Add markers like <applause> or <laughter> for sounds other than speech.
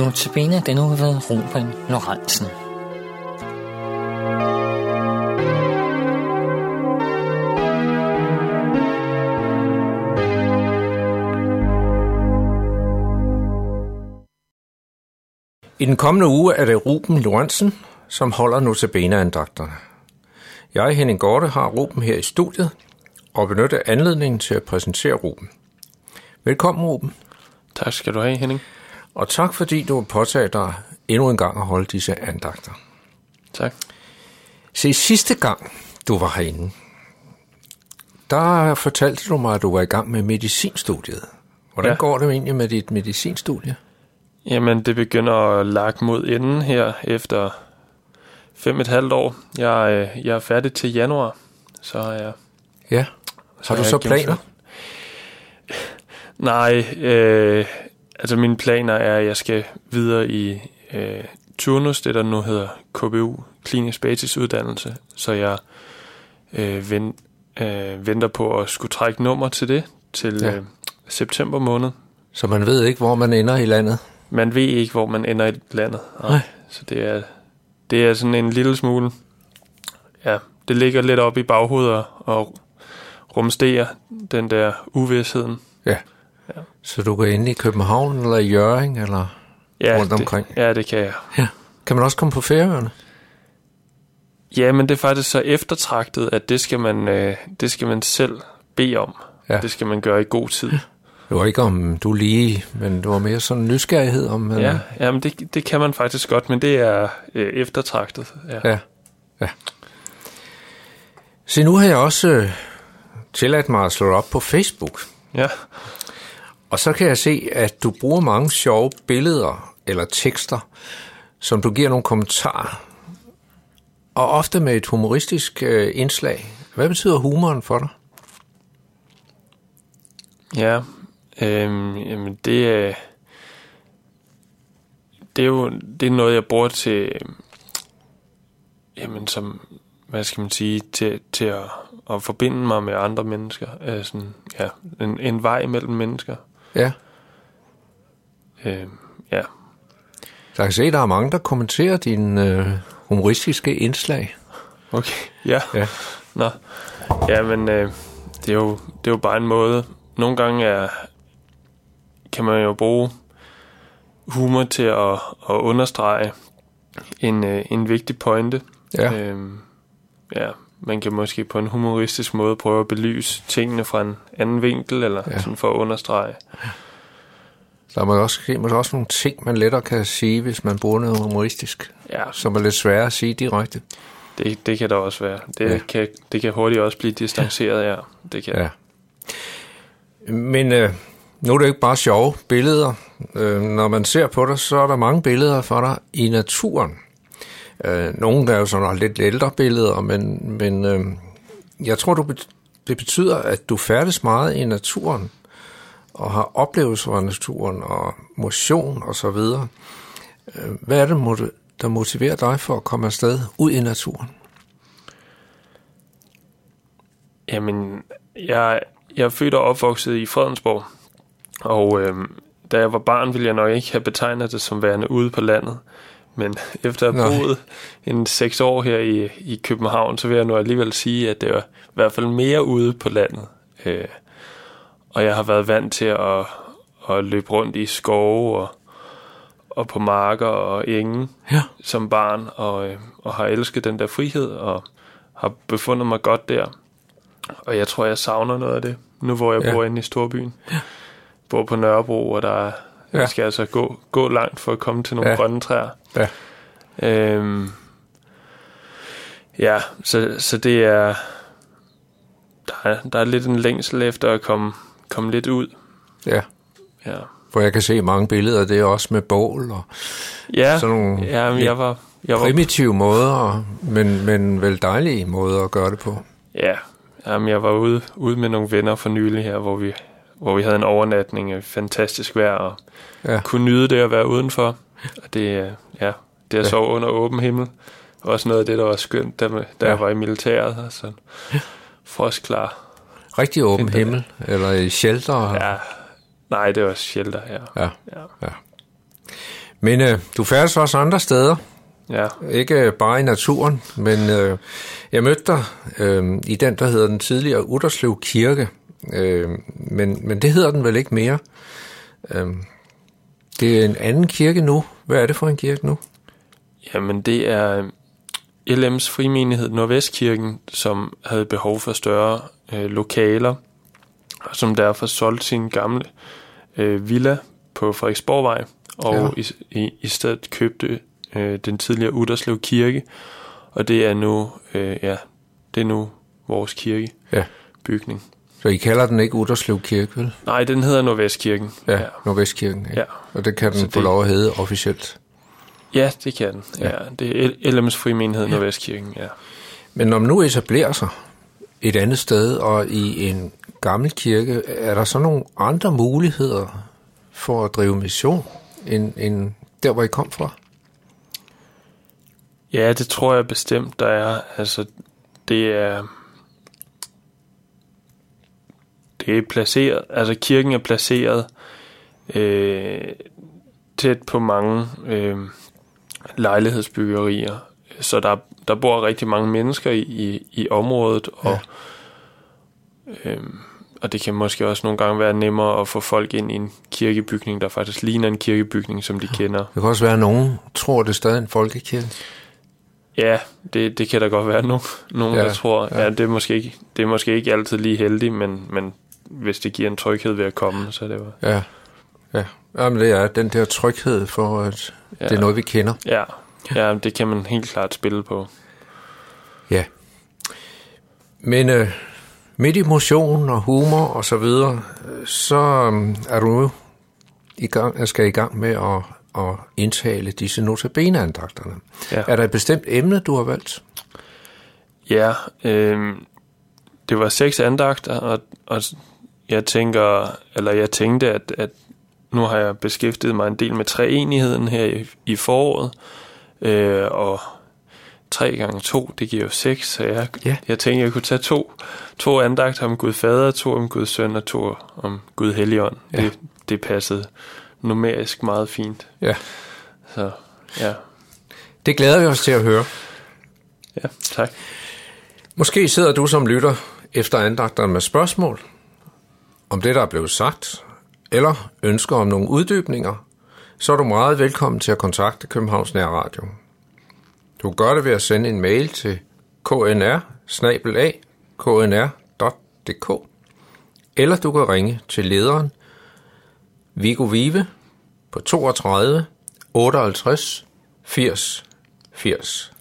Notabene den uge ved Ruben Lorentzen. I den kommende uge er det Ruben Lorentzen, som holder notabene-andagterne. Jeg, Henning Gorte, har Ruben her i studiet og benytter anledningen til at præsentere Ruben. Velkommen, Ruben. Tak skal du have, Henning. Og tak fordi du har påtaget dig endnu en gang at holde disse andagter. Tak. Se, sidste gang du var herinde, der fortalte du mig, at du var i gang med medicinstudiet. Hvordan ja. Går det egentlig med dit medicinstudie? Jamen, det begynder at lage mod enden her efter fem et halvt år. Jeg, øh, jeg er færdig til januar, så jeg... Ja. Så Har du så planer? <laughs> Nej, øh, altså mine planer er, at jeg skal videre i øh, turnus, det der nu hedder KBU, klinisk basisuddannelse, så jeg øh, ven, øh, venter på at skulle trække nummer til det til Ja. øh, september måned. Så man ved ikke, hvor man ender i landet? Man ved ikke, hvor man ender i landet. Nej. Så det er, det er sådan en lille smule... Ja, det ligger lidt op i baghovedet og- og rumsterer den der uvidsheden. Ja. Ja. Så du går ind i København eller i Jørgen eller Ja, rundt omkring? Det, ja, det kan jeg. Ja. Kan man også komme på færøerne? Ja, men det er faktisk så eftertragtet, at det skal man, øh, det skal man selv bede om. Ja. Det skal man gøre i god tid. Det var ikke om du lige, men det var mere sådan en nysgerrighed om... Ja, ja men det, det kan man faktisk godt, men det er øh, eftertragtet. Ja. Ja. ja. Se, nu har jeg også øh, tilladt mig at slå op på Facebook. ja. Og så kan jeg se, at du bruger mange sjove billeder eller tekster, som du giver nogle kommentarer. Og ofte med et humoristisk øh, indslag. Hvad betyder humoren for dig? Ja, øh, jamen det er, det er jo det er noget, jeg bruger til, øh, jamen som, hvad skal man sige, til, til at, at forbinde mig med andre mennesker. Øh, sådan, ja, en, en vej mellem mennesker. Ja. Øhm, ja, Så jeg kan se, at der er mange, der kommenterer dine øh, humoristiske indslag. okay, ja. Ja. Nå, ja, men øh, det, er jo, det er jo bare en måde. Nogle gange er, kan man jo bruge humor til at, at understrege en, øh, en vigtig pointe. Ja. Øhm, ja, man kan måske på en humoristisk måde prøve at belyse tingene fra en anden vinkel, eller Ja. sådan for at understrege. Der er måske også, måske også nogle ting, man lettere kan sige, hvis man bruger noget humoristisk, Ja, som er lidt sværere at sige direkte. det, det kan der også være. Det, Ja. kan, det kan hurtigt også blive distanceret, ja. Det kan. Ja. Men øh, nu er det ikke bare sjove billeder. Øh, når man ser på dig, så er der mange billeder for dig i naturen. Øh, nogle er jo sådan lidt ældre billeder, men, men øh, jeg tror, du, bet- det betyder, at du færdes meget i naturen, og har oplevelser af naturen, og motion og så videre. Øh, hvad er det, der motiverer dig for at komme afsted ud i naturen? Jamen, jeg, jeg er født og opvokset i Fredensborg, og øh, da jeg var barn, ville jeg nok ikke have betegnet det som værende ude på landet. Men <laughs> efter at have boet en seks år her i, i København, så vil jeg nu alligevel sige, at det er i hvert fald mere ude på landet. Øh, og jeg har været vant til at, at løbe rundt i skove og, og på marker og enge Ja. som barn, og, øh, og har elsket den der frihed, og har befundet mig godt der. Og jeg tror, jeg savner noget af det, nu hvor jeg ja. bor inde i Storbyen. Ja. Bor på Nørrebro, og der er, Ja. ja. skal altså gå, gå langt for at komme til nogle Ja. grønne træer. Ja. Øhm, ja, så, så det er... Der er, der er lidt en længsel efter at komme, komme lidt ud. Ja. Ja, For jeg kan se mange billeder, det er også med bål og ja, sådan nogle ja men jeg var... Jeg var primitive måder, men, men vel dejlige måder at gøre det på. Ja, jamen, jeg var ude, ude med nogle venner for nylig her, hvor vi, hvor vi havde en overnatning af fantastisk vejr, og Ja. kunne nyde det at være udenfor. Og det, øh, ja, det at Ja. sove under åben himmel, også noget af det, der var skønt, da, da Ja. jeg var i militæret. Altså, frostklar. Rigtig åben Fint, det. himmel, eller i shelter. Ja, nej, det var shelter her. Ja. Ja. ja. Men øh, du færdes også andre steder, Ja, ikke bare i naturen, men øh, jeg mødte dig øh, i den, der hedder den tidligere Utterslev Kirke, øh, men, men det hedder den vel ikke mere. Øh, det er en anden kirke nu. Hvad er det for en kirke nu? jamen det er LM's frimenighed Nordvestkirken, som havde behov for større øh, lokaler, og som derfor solgte sin gamle øh, villa på Frederiksborgvej, og Ja. i, i, i stedet købte øh, den tidligere Utterslev Kirke, og det er nu, øh, ja, det er nu vores kirkebygning. Ja. Så I kalder den ikke Utterslev Kirke, vel? Nej, den hedder Nordvestkirken. Ja, ja. Nordvestkirken. Ja. Ja. Og det kan den Så få det- lov at hedde officielt. ja det kan den. Ja. Ja. ja det er LM's frimenighed Nordvestkirken, ja. Men når man nu etablerer sig et andet sted og i en gammel kirke, er der så nogle andre muligheder for at drive mission, end, end der, hvor I kom fra? Ja, det tror jeg bestemt, der er. Altså, det er... Det er placeret, altså kirken er placeret øh, tæt på mange øh, lejlighedsbyggerier, så der, der bor rigtig mange mennesker i, i, i området, og, ja. øh, og det kan måske også nogle gange være nemmere at få folk ind i en kirkebygning, der faktisk ligner en kirkebygning, som de kender. Det kan også være, at nogen tror, det er stadig en folkekirke. Ja, det, det kan der godt være nogen, nogen Ja, ja, der tror. ja. Ja. Ja, det, er måske ikke, det er måske ikke altid lige heldigt, men, men hvis det giver en tryghed ved at komme, så er det jo... Ja, ja. Jamen, det er den der tryghed for, at ja. Det er noget, vi kender. Ja, ja, det kan man helt klart spille på. Ja. Men øh, midt i motion og humor og så videre, øh, så øh, er du nu i gang, skal i gang med at, at indtale disse notabeneandagterne. Ja, Er der et bestemt emne, du har valgt? ja øh, det var seks andagter, og, og jeg tænker, eller jeg tænkte, at, at nu har jeg beskæftiget mig en del med treenigheden her i, i foråret, øh, og 3 gange 2, det giver jo 6, så jeg, Ja. jeg tænkte, jeg kunne tage to, to andagter om Gud Fader, to om Gud Søn og to om Gud Helligånd. Ja. Det, det passede numerisk meget fint. Ja. Så ja, Det glæder vi os til at høre. ja tak. Måske sidder du som lytter efter andagterne med spørgsmål om det, der er blevet sagt, eller ønsker om nogle uddybninger, så er du meget velkommen til at kontakte Københavns Nær Radio. Du kan gøre det ved at sende en mail til knr knr.dk eller du kan ringe til lederen Viggo Vive på 32 58 80 80.